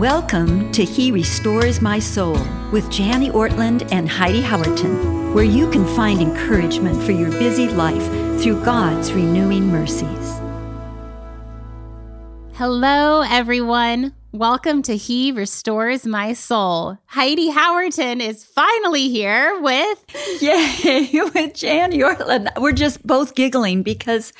Welcome to He Restores My Soul with Jani Ortlund and Heidi Howerton, where you can find encouragement for your busy life through God's renewing mercies. Hello, everyone. Welcome to He Restores My Soul. Heidi Howerton is finally here with. Yay, with Jani Ortlund. We're just both giggling because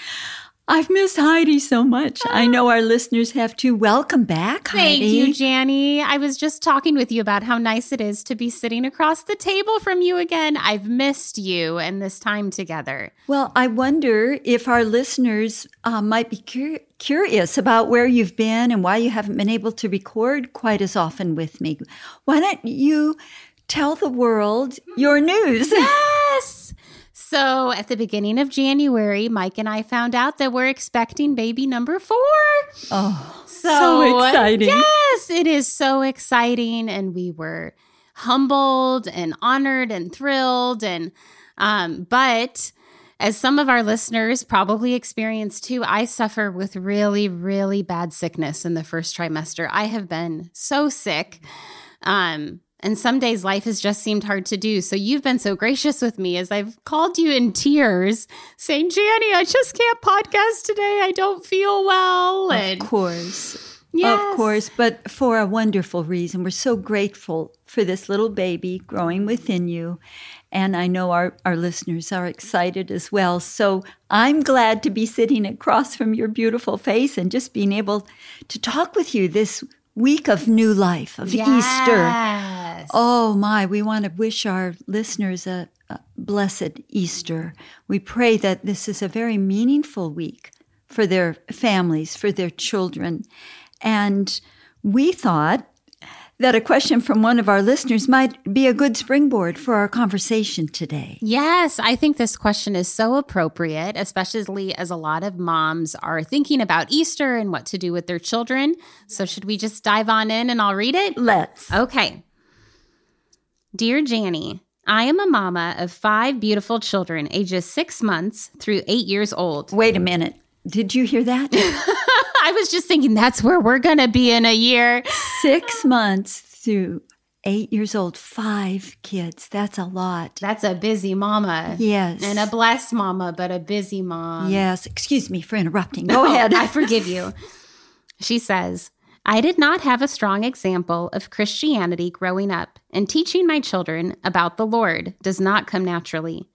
I've missed Heidi so much. I know our listeners have too. Welcome back, Thank Heidi. you, Jani. I was just talking with you about how nice it is to be sitting across the table from you again. I've missed you and this time together. Well, I wonder if our listeners uh, might be cur- curious about where you've been and why you haven't been able to record quite as often with me. Why don't you tell the world your news? So at the beginning of January, Mike and I found out that we're expecting baby number four. Oh, So, so exciting. Yes, it is so exciting. And we were humbled and honored and thrilled. And, um, but as some of our listeners probably experienced too, I suffer with really, really bad sickness in the first trimester. I have been so sick. Um, and some days life has just seemed hard to do. So you've been so gracious with me as I've called you in tears saying, Jani, I just can't podcast today. I don't feel well. Of course. Yes. Of course, but for a wonderful reason. We're so grateful for this little baby growing within you. And I know our, our listeners are excited as well. So I'm glad to be sitting across from your beautiful face and just being able to talk with you this week of new life, of Easter. Yes. Oh my, we want to wish our listeners a, a, blessed Easter. We pray that this is a very meaningful week for their families, for their children. And we thought that a question from one of our listeners might be a good springboard for our conversation today. Yes, I think this question is so appropriate, especially as a lot of moms are thinking about Easter and what to do with their children. So, should we just dive on in and I'll read it? Let's. Okay. Dear Jani, I am a mama of five beautiful children, ages six months through eight years old. Wait a minute. Did you hear that? I was just thinking that's where we're going to be in a year. Six months through eight years old, five kids. That's a lot. That's a busy mama. Yes. And a blessed mama, but a busy mom. Yes. Excuse me for interrupting. Go ahead. I forgive you. She says, I did not have a strong example of Christianity growing up, and teaching my children about the Lord does not come naturally.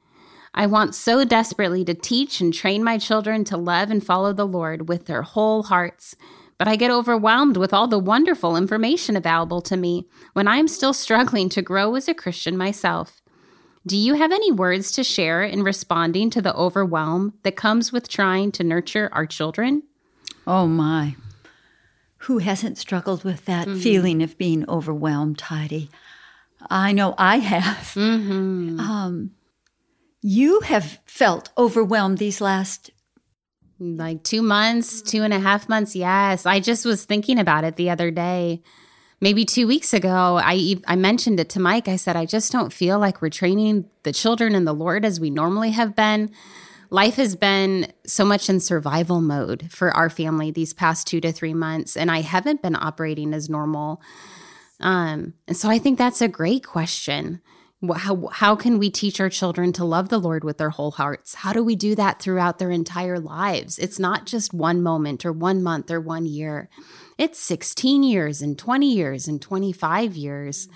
I want so desperately to teach and train my children to love and follow the Lord with their whole hearts, but I get overwhelmed with all the wonderful information available to me when I am still struggling to grow as a Christian myself. Do you have any words to share in responding to the overwhelm that comes with trying to nurture our children? Oh my. Who hasn't struggled with that mm-hmm. feeling of being overwhelmed, Heidi? I know I have. Mm-hmm. Um, you have felt overwhelmed these last like two months, two and a half months. Yes. I just was thinking about it the other day. Maybe two weeks ago, I, I mentioned it to Mike. I said, I just don't feel like we're training the children in the Lord as we normally have been. Life has been so much in survival mode for our family these past two to three months, and I haven't been operating as normal. Um, and so I think that's a great question how how can we teach our children to love the Lord with their whole hearts? How do we do that throughout their entire lives? It's not just one moment or one month or one year. It's 16 years and 20 years and 25 years.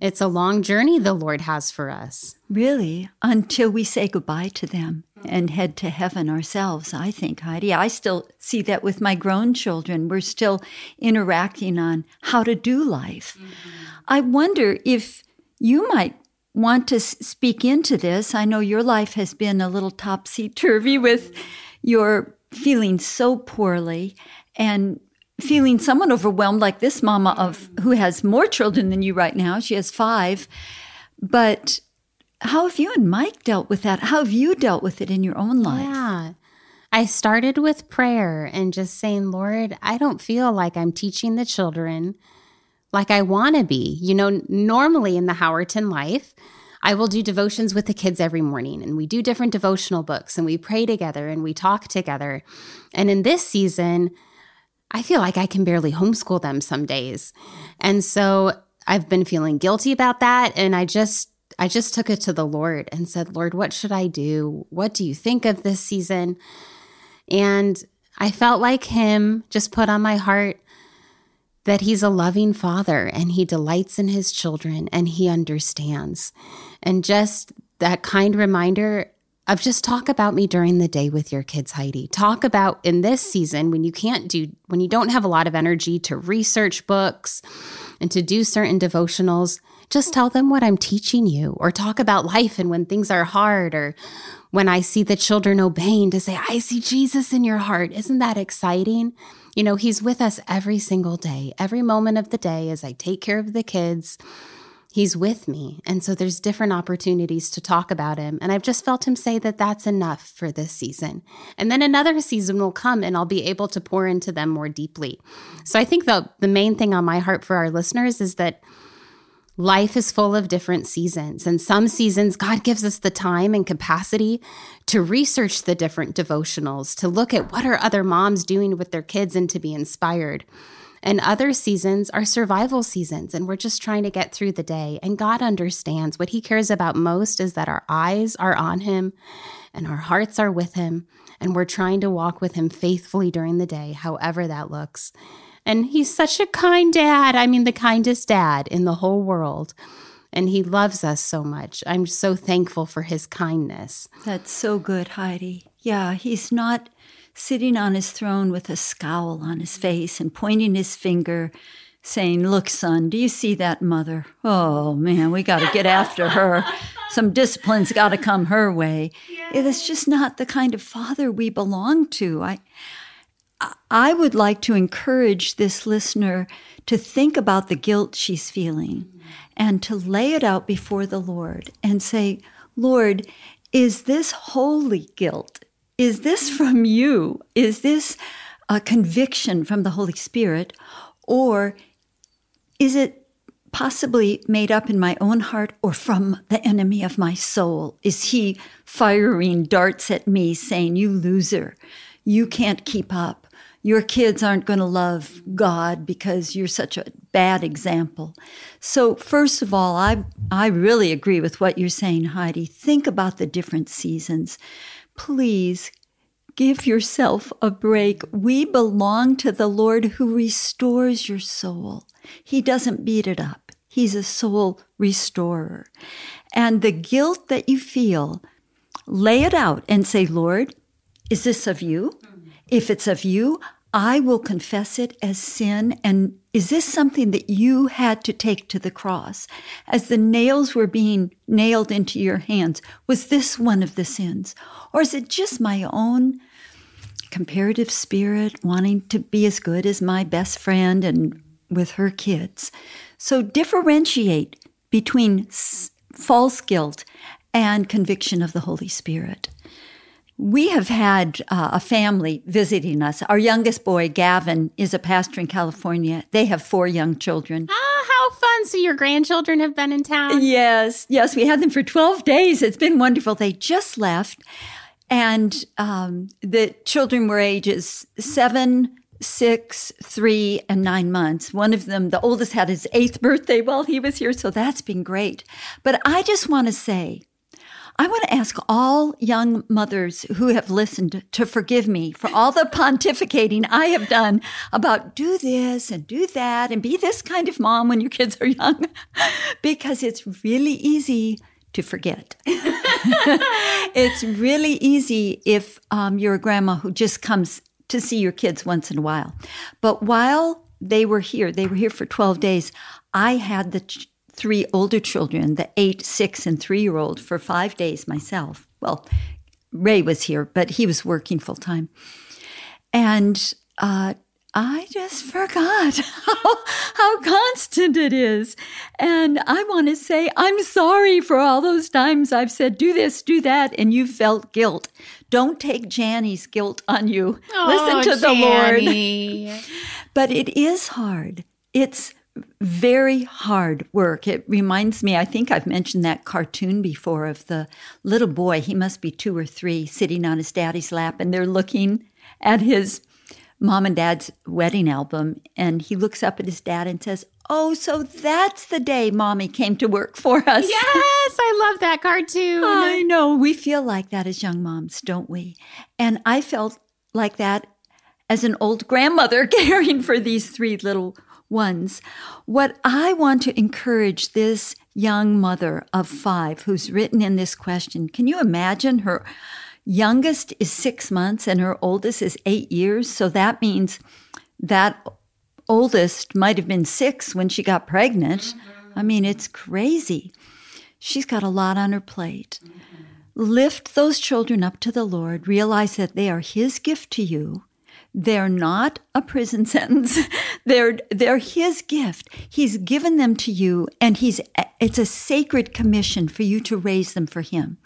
It's a long journey the Lord has for us. Really, until we say goodbye to them and head to heaven ourselves, I think, Heidi. I still see that with my grown children. We're still interacting on how to do life. Mm-hmm. I wonder if you might want to speak into this. I know your life has been a little topsy turvy with your feeling so poorly and feeling somewhat overwhelmed, like this mama of who has more children than you right now. She has five. But how have you and Mike dealt with that? How have you dealt with it in your own life? Yeah. I started with prayer and just saying, Lord, I don't feel like I'm teaching the children like I want to be. You know, normally in the Howerton life, I will do devotions with the kids every morning and we do different devotional books and we pray together and we talk together. And in this season, I feel like I can barely homeschool them some days. And so I've been feeling guilty about that. And I just, I just took it to the Lord and said, Lord, what should I do? What do you think of this season? And I felt like Him just put on my heart that He's a loving Father and He delights in His children and He understands. And just that kind reminder of just talk about me during the day with your kids, Heidi. Talk about in this season when you can't do, when you don't have a lot of energy to research books and to do certain devotionals, just tell them what I'm teaching you or talk about life and when things are hard or when I see the children obeying to say, I see Jesus in your heart. Isn't that exciting? You know, He's with us every single day, every moment of the day as I take care of the kids He's with me. And so there's different opportunities to talk about him. And I've just felt him say that that's enough for this season. And then another season will come and I'll be able to pour into them more deeply. So I think the, the main thing on my heart for our listeners is that life is full of different seasons. And some seasons, God gives us the time and capacity to research the different devotionals, to look at what are other moms doing with their kids and to be inspired. And other seasons are survival seasons, and we're just trying to get through the day. And God understands what He cares about most is that our eyes are on Him and our hearts are with Him, and we're trying to walk with Him faithfully during the day, however that looks. And He's such a kind dad. I mean, the kindest dad in the whole world. And He loves us so much. I'm so thankful for His kindness. That's so good, Heidi. Yeah, He's not sitting on his throne with a scowl on his face and pointing his finger, saying, Look, son, do you see that mother? Oh, man, we got to get after her. Some discipline's got to come her way. It's just not the kind of father we belong to. I, I would like to encourage this listener to think about the guilt she's feeling and to lay it out before the Lord and say, Lord, is this holy guilt? Is this from you? Is this a conviction from the Holy Spirit? Or is it possibly made up in my own heart or from the enemy of my soul? Is he firing darts at me saying, You loser, you can't keep up? Your kids aren't going to love God because you're such a bad example. So, first of all, I, I really agree with what you're saying, Heidi. Think about the different seasons please give yourself a break. We belong to the Lord who restores your soul. He doesn't beat it up. He's a soul restorer. And the guilt that you feel, lay it out and say, Lord, is this of you? If it's of you, I will confess it as sin. And is this something that you had to take to the cross? As the nails were being nailed into your hands, was this one of the sins? Or is it just my own comparative spirit, wanting to be as good as my best friend and with her kids? So differentiate between false guilt and conviction of the Holy Spirit. We have had uh, a family visiting us. Our youngest boy, Gavin, is a pastor in California. They have four young children. Ah, how fun. So your grandchildren have been in town? Yes, yes. We had them for 12 days. It's been wonderful. They just left. And um, the children were ages seven, six, three, and nine months. One of them, the oldest, had his eighth birthday while he was here. So that's been great. But I just want to say, I want to ask all young mothers who have listened to forgive me for all the pontificating I have done about do this and do that and be this kind of mom when your kids are young, because it's really easy to forget. it's really easy if um, you're a grandma who just comes to see your kids once in a while. But while they were here, they were here for 12 days, I had the ch- three older children, the eight, six, and three year old, for five days myself. Well, Ray was here, but he was working full time. And uh, I just forgot how, how constant it is. And I want to say, I'm sorry for all those times I've said, do this, do that, and you felt guilt. Don't take Jani's guilt on you. Oh, Listen to Jani. the Lord. But it is hard. It's very hard work. It reminds me, I think I've mentioned that cartoon before of the little boy, he must be two or three, sitting on his daddy's lap, and they're looking at his mom and dad's wedding album, and he looks up at his dad and says, Oh, so that's the day mommy came to work for us. Yes, I love that cartoon. I know. We feel like that as young moms, don't we? And I felt like that as an old grandmother caring for these three little ones. What I want to encourage this young mother of five who's written in this question can you imagine her youngest is six months and her oldest is eight years? So that means that oldest might have been six when she got pregnant. Mm-hmm. I mean, it's crazy. She's got a lot on her plate. Mm-hmm. Lift those children up to the Lord. Realize that they are His gift to you. They're not a prison sentence. they're they're his gift. He's given them to you and he's it's a sacred commission for you to raise them for him.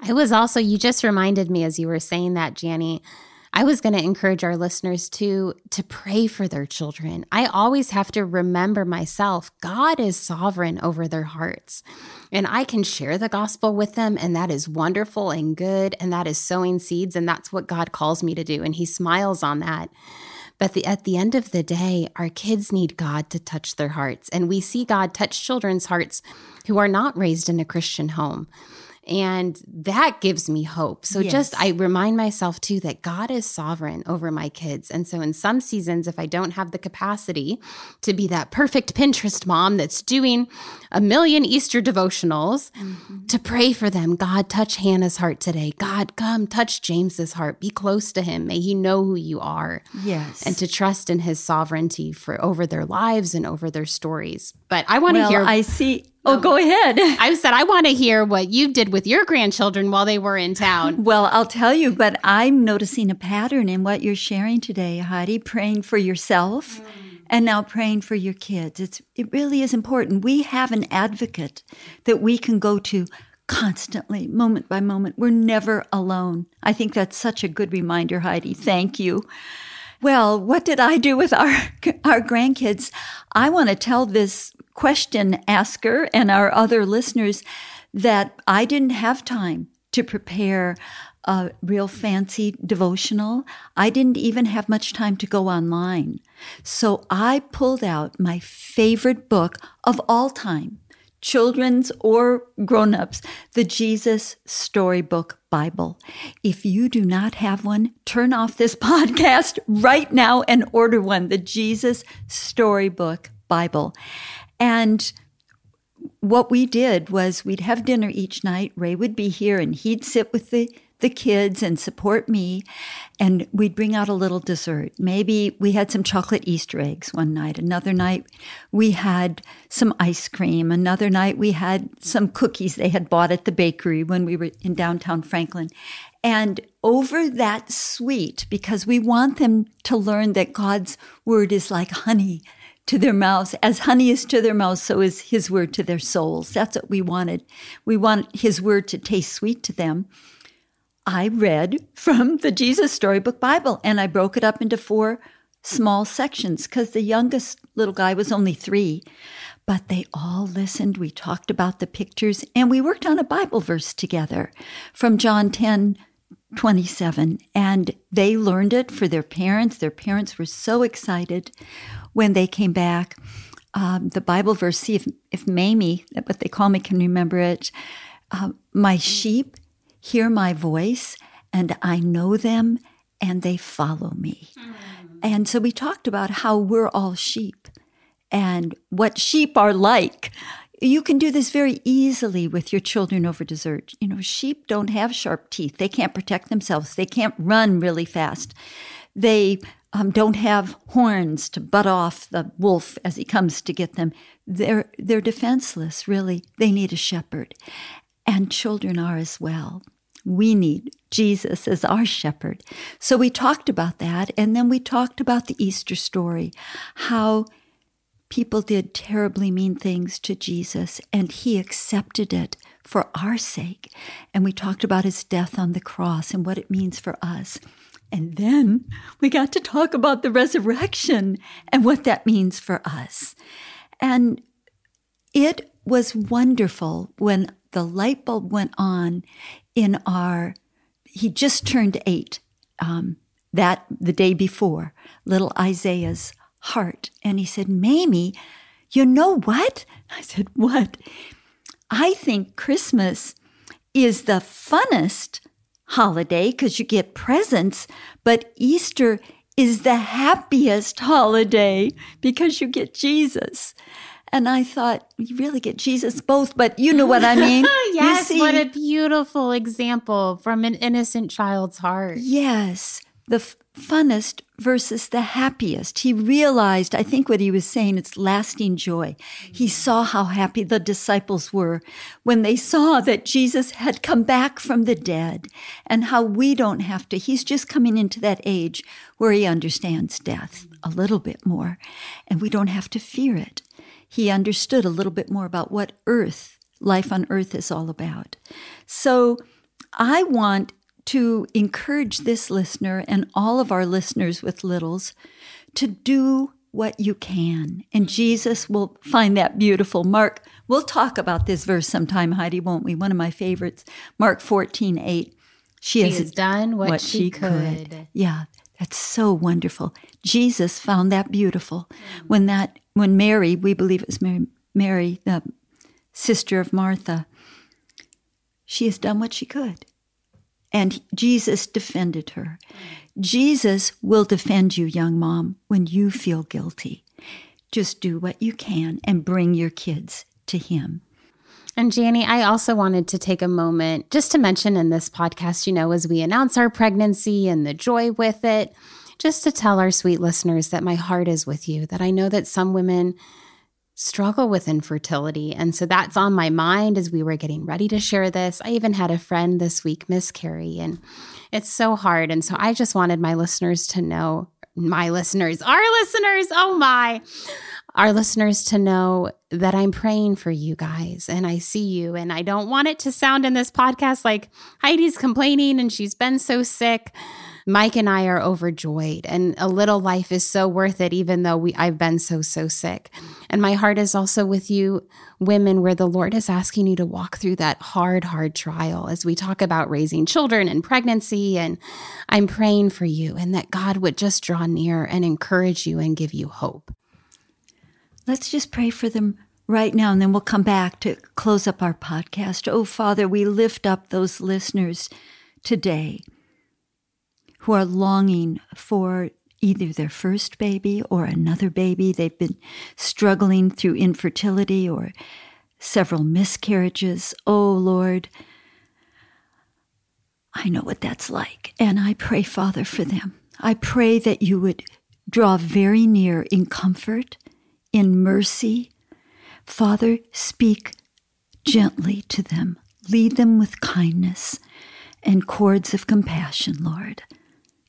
I was also you just reminded me as you were saying that, Jani, I was going to encourage our listeners to to pray for their children. I always have to remember myself, God is sovereign over their hearts. And I can share the gospel with them and that is wonderful and good and that is sowing seeds and that's what God calls me to do and he smiles on that. But the, at the end of the day, our kids need God to touch their hearts. And we see God touch children's hearts who are not raised in a Christian home. And that gives me hope. So yes. just I remind myself too that God is sovereign over my kids. And so in some seasons, if I don't have the capacity to be that perfect Pinterest mom that's doing a million Easter devotionals, mm-hmm. to pray for them, God, touch Hannah's heart today. God, come touch James's heart. Be close to him. May he know who you are. Yes. And to trust in his sovereignty for over their lives and over their stories. But I want to well, hear I see Oh, go ahead. I said, I want to hear what you did with your grandchildren while they were in town. Well, I'll tell you, but I'm noticing a pattern in what you're sharing today, Heidi, praying for yourself mm. and now praying for your kids. It's, it really is important. We have an advocate that we can go to constantly, moment by moment. We're never alone. I think that's such a good reminder, Heidi. Thank you. Well, what did I do with our our grandkids? I want to tell this question asker and our other listeners that I didn't have time to prepare a real fancy devotional. I didn't even have much time to go online. So I pulled out my favorite book of all time, children's or grown-ups, the Jesus Storybook Bible. If you do not have one, turn off this podcast right now and order one, the Jesus Storybook Bible. And what we did was we'd have dinner each night. Ray would be here and he'd sit with the, the kids and support me. And we'd bring out a little dessert. Maybe we had some chocolate Easter eggs one night. Another night we had some ice cream. Another night we had some cookies they had bought at the bakery when we were in downtown Franklin. And over that sweet, because we want them to learn that God's word is like honey to their mouths. As honey is to their mouths, so is his word to their souls. That's what we wanted. We want his word to taste sweet to them. I read from the Jesus Storybook Bible and I broke it up into four small sections because the youngest little guy was only three. But they all listened. We talked about the pictures and we worked on a Bible verse together from John 10 27. And they learned it for their parents. Their parents were so excited when they came back. Um, the Bible verse, see if, if Mamie, what they call me, can remember it. Uh, my sheep hear my voice, and I know them, and they follow me. Mm. And so we talked about how we're all sheep and what sheep are like. You can do this very easily with your children over dessert. You know, sheep don't have sharp teeth. They can't protect themselves. They can't run really fast. They um, don't have horns to butt off the wolf as he comes to get them. They're, they're defenseless, really. They need a shepherd. And children are as well. We need Jesus as our shepherd. So we talked about that. And then we talked about the Easter story, how people did terribly mean things to Jesus and he accepted it for our sake. And we talked about his death on the cross and what it means for us. And then we got to talk about the resurrection and what that means for us. And it was wonderful when the light bulb went on in our, he just turned eight um, that the day before, little Isaiah's heart. And he said, Mamie, you know what? I said, What? I think Christmas is the funnest holiday because you get presents, but Easter is the happiest holiday because you get Jesus. And I thought, you really get Jesus both, but you know what I mean. yes, what a beautiful example from an innocent child's heart. Yes, the funnest versus the happiest. He realized, I think what he was saying, it's lasting joy. He saw how happy the disciples were when they saw that Jesus had come back from the dead and how we don't have to. He's just coming into that age where he understands death a little bit more and we don't have to fear it. He understood a little bit more about what earth, life on earth is all about. So I want to encourage this listener and all of our listeners with littles to do what you can. And Jesus will find that beautiful. Mark, we'll talk about this verse sometime, Heidi, won't we? One of my favorites, Mark 14, 8. She, has, has, done what, what she, she could. could. Yeah, that's so wonderful. Jesus found that beautiful. Mm. When that when Mary, we believe it was Mary, Mary, the sister of Martha, she has done what she could. And Jesus defended her. Jesus will defend you, young mom, when you feel guilty. Just do what you can and bring your kids to Him. And Jani, I also wanted to take a moment just to mention in this podcast, you know, as we announce our pregnancy and the joy with it, just to tell our sweet listeners that my heart is with you, that I know that some women struggle with infertility. And so that's on my mind as we were getting ready to share this. I even had a friend this week miscarry, and it's so hard. And so I just wanted my listeners to know, my listeners, our listeners, oh my, our listeners to know that I'm praying for you guys and I see you. And I don't want it to sound in this podcast like Heidi's complaining and she's been so sick. Mike and I are overjoyed, and a little life is so worth it, even though we I've been so so sick. And my heart is also with you, women, where the Lord is asking you to walk through that hard, hard trial as we talk about raising children and pregnancy. And I'm praying for you, and that God would just draw near and encourage you and give you hope. Let's just pray for them right now, and then we'll come back to close up our podcast. Oh, Father, we lift up those listeners today who are longing for either their first baby or another baby. They've been struggling through infertility or several miscarriages. Oh, Lord, I know what that's like. And I pray, Father, for them. I pray that you would draw very near in comfort, in mercy. Father, speak gently to them, lead them with kindness and cords of compassion, Lord.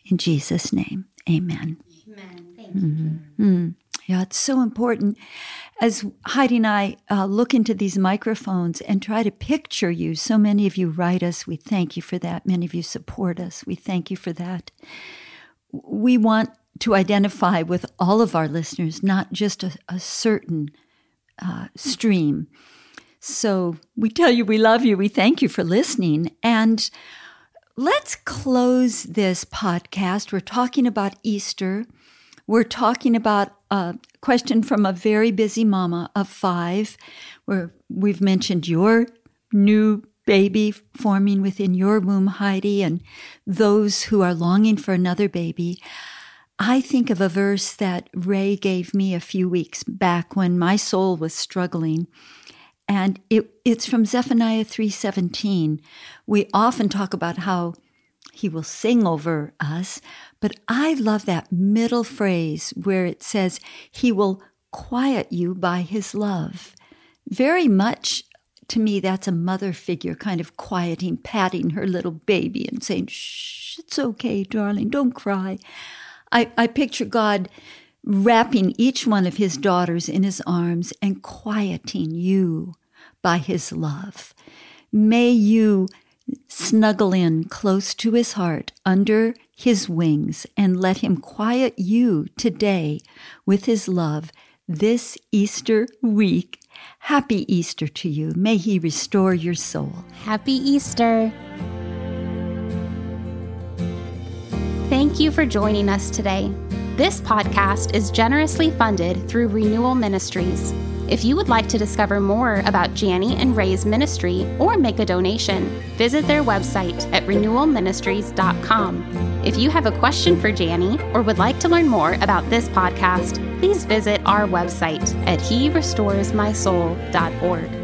In Jesus' name, amen. Amen. Thank you. Mm-hmm. Yeah, it's so important. As Heidi and I uh, look into these microphones and try to picture you, so many of you write us. We thank you for that. Many of you support us. We thank you for that. We want to identify with all of our listeners, not just a, a certain uh, stream. So we tell you we love you. We thank you for listening. And Let's close this podcast. We're talking about Easter. We're talking about a question from a very busy mama of five, where we've mentioned your new baby forming within your womb, Heidi, and those who are longing for another baby. I think of a verse that Ray gave me a few weeks back when my soul was struggling and it, it's from Zephaniah 3:17. We often talk about how he will sing over us, but I love that middle phrase where it says he will quiet you by his love. Very much to me that's a mother figure kind of quieting, patting her little baby and saying, "Shh, it's okay, darling, don't cry." I, I picture God wrapping each one of his daughters in his arms and quieting you by his love. May you snuggle in close to his heart under his wings and let him quiet you today with his love this Easter week. Happy Easter to you. May he restore your soul. Happy Easter. Thank you for joining us today. This podcast is generously funded through Renewal Ministries. If you would like to discover more about Jani and Ray's ministry or make a donation, visit their website at renewalministries.com. If you have a question for Jani or would like to learn more about this podcast, please visit our website at herestoresmysoul.org.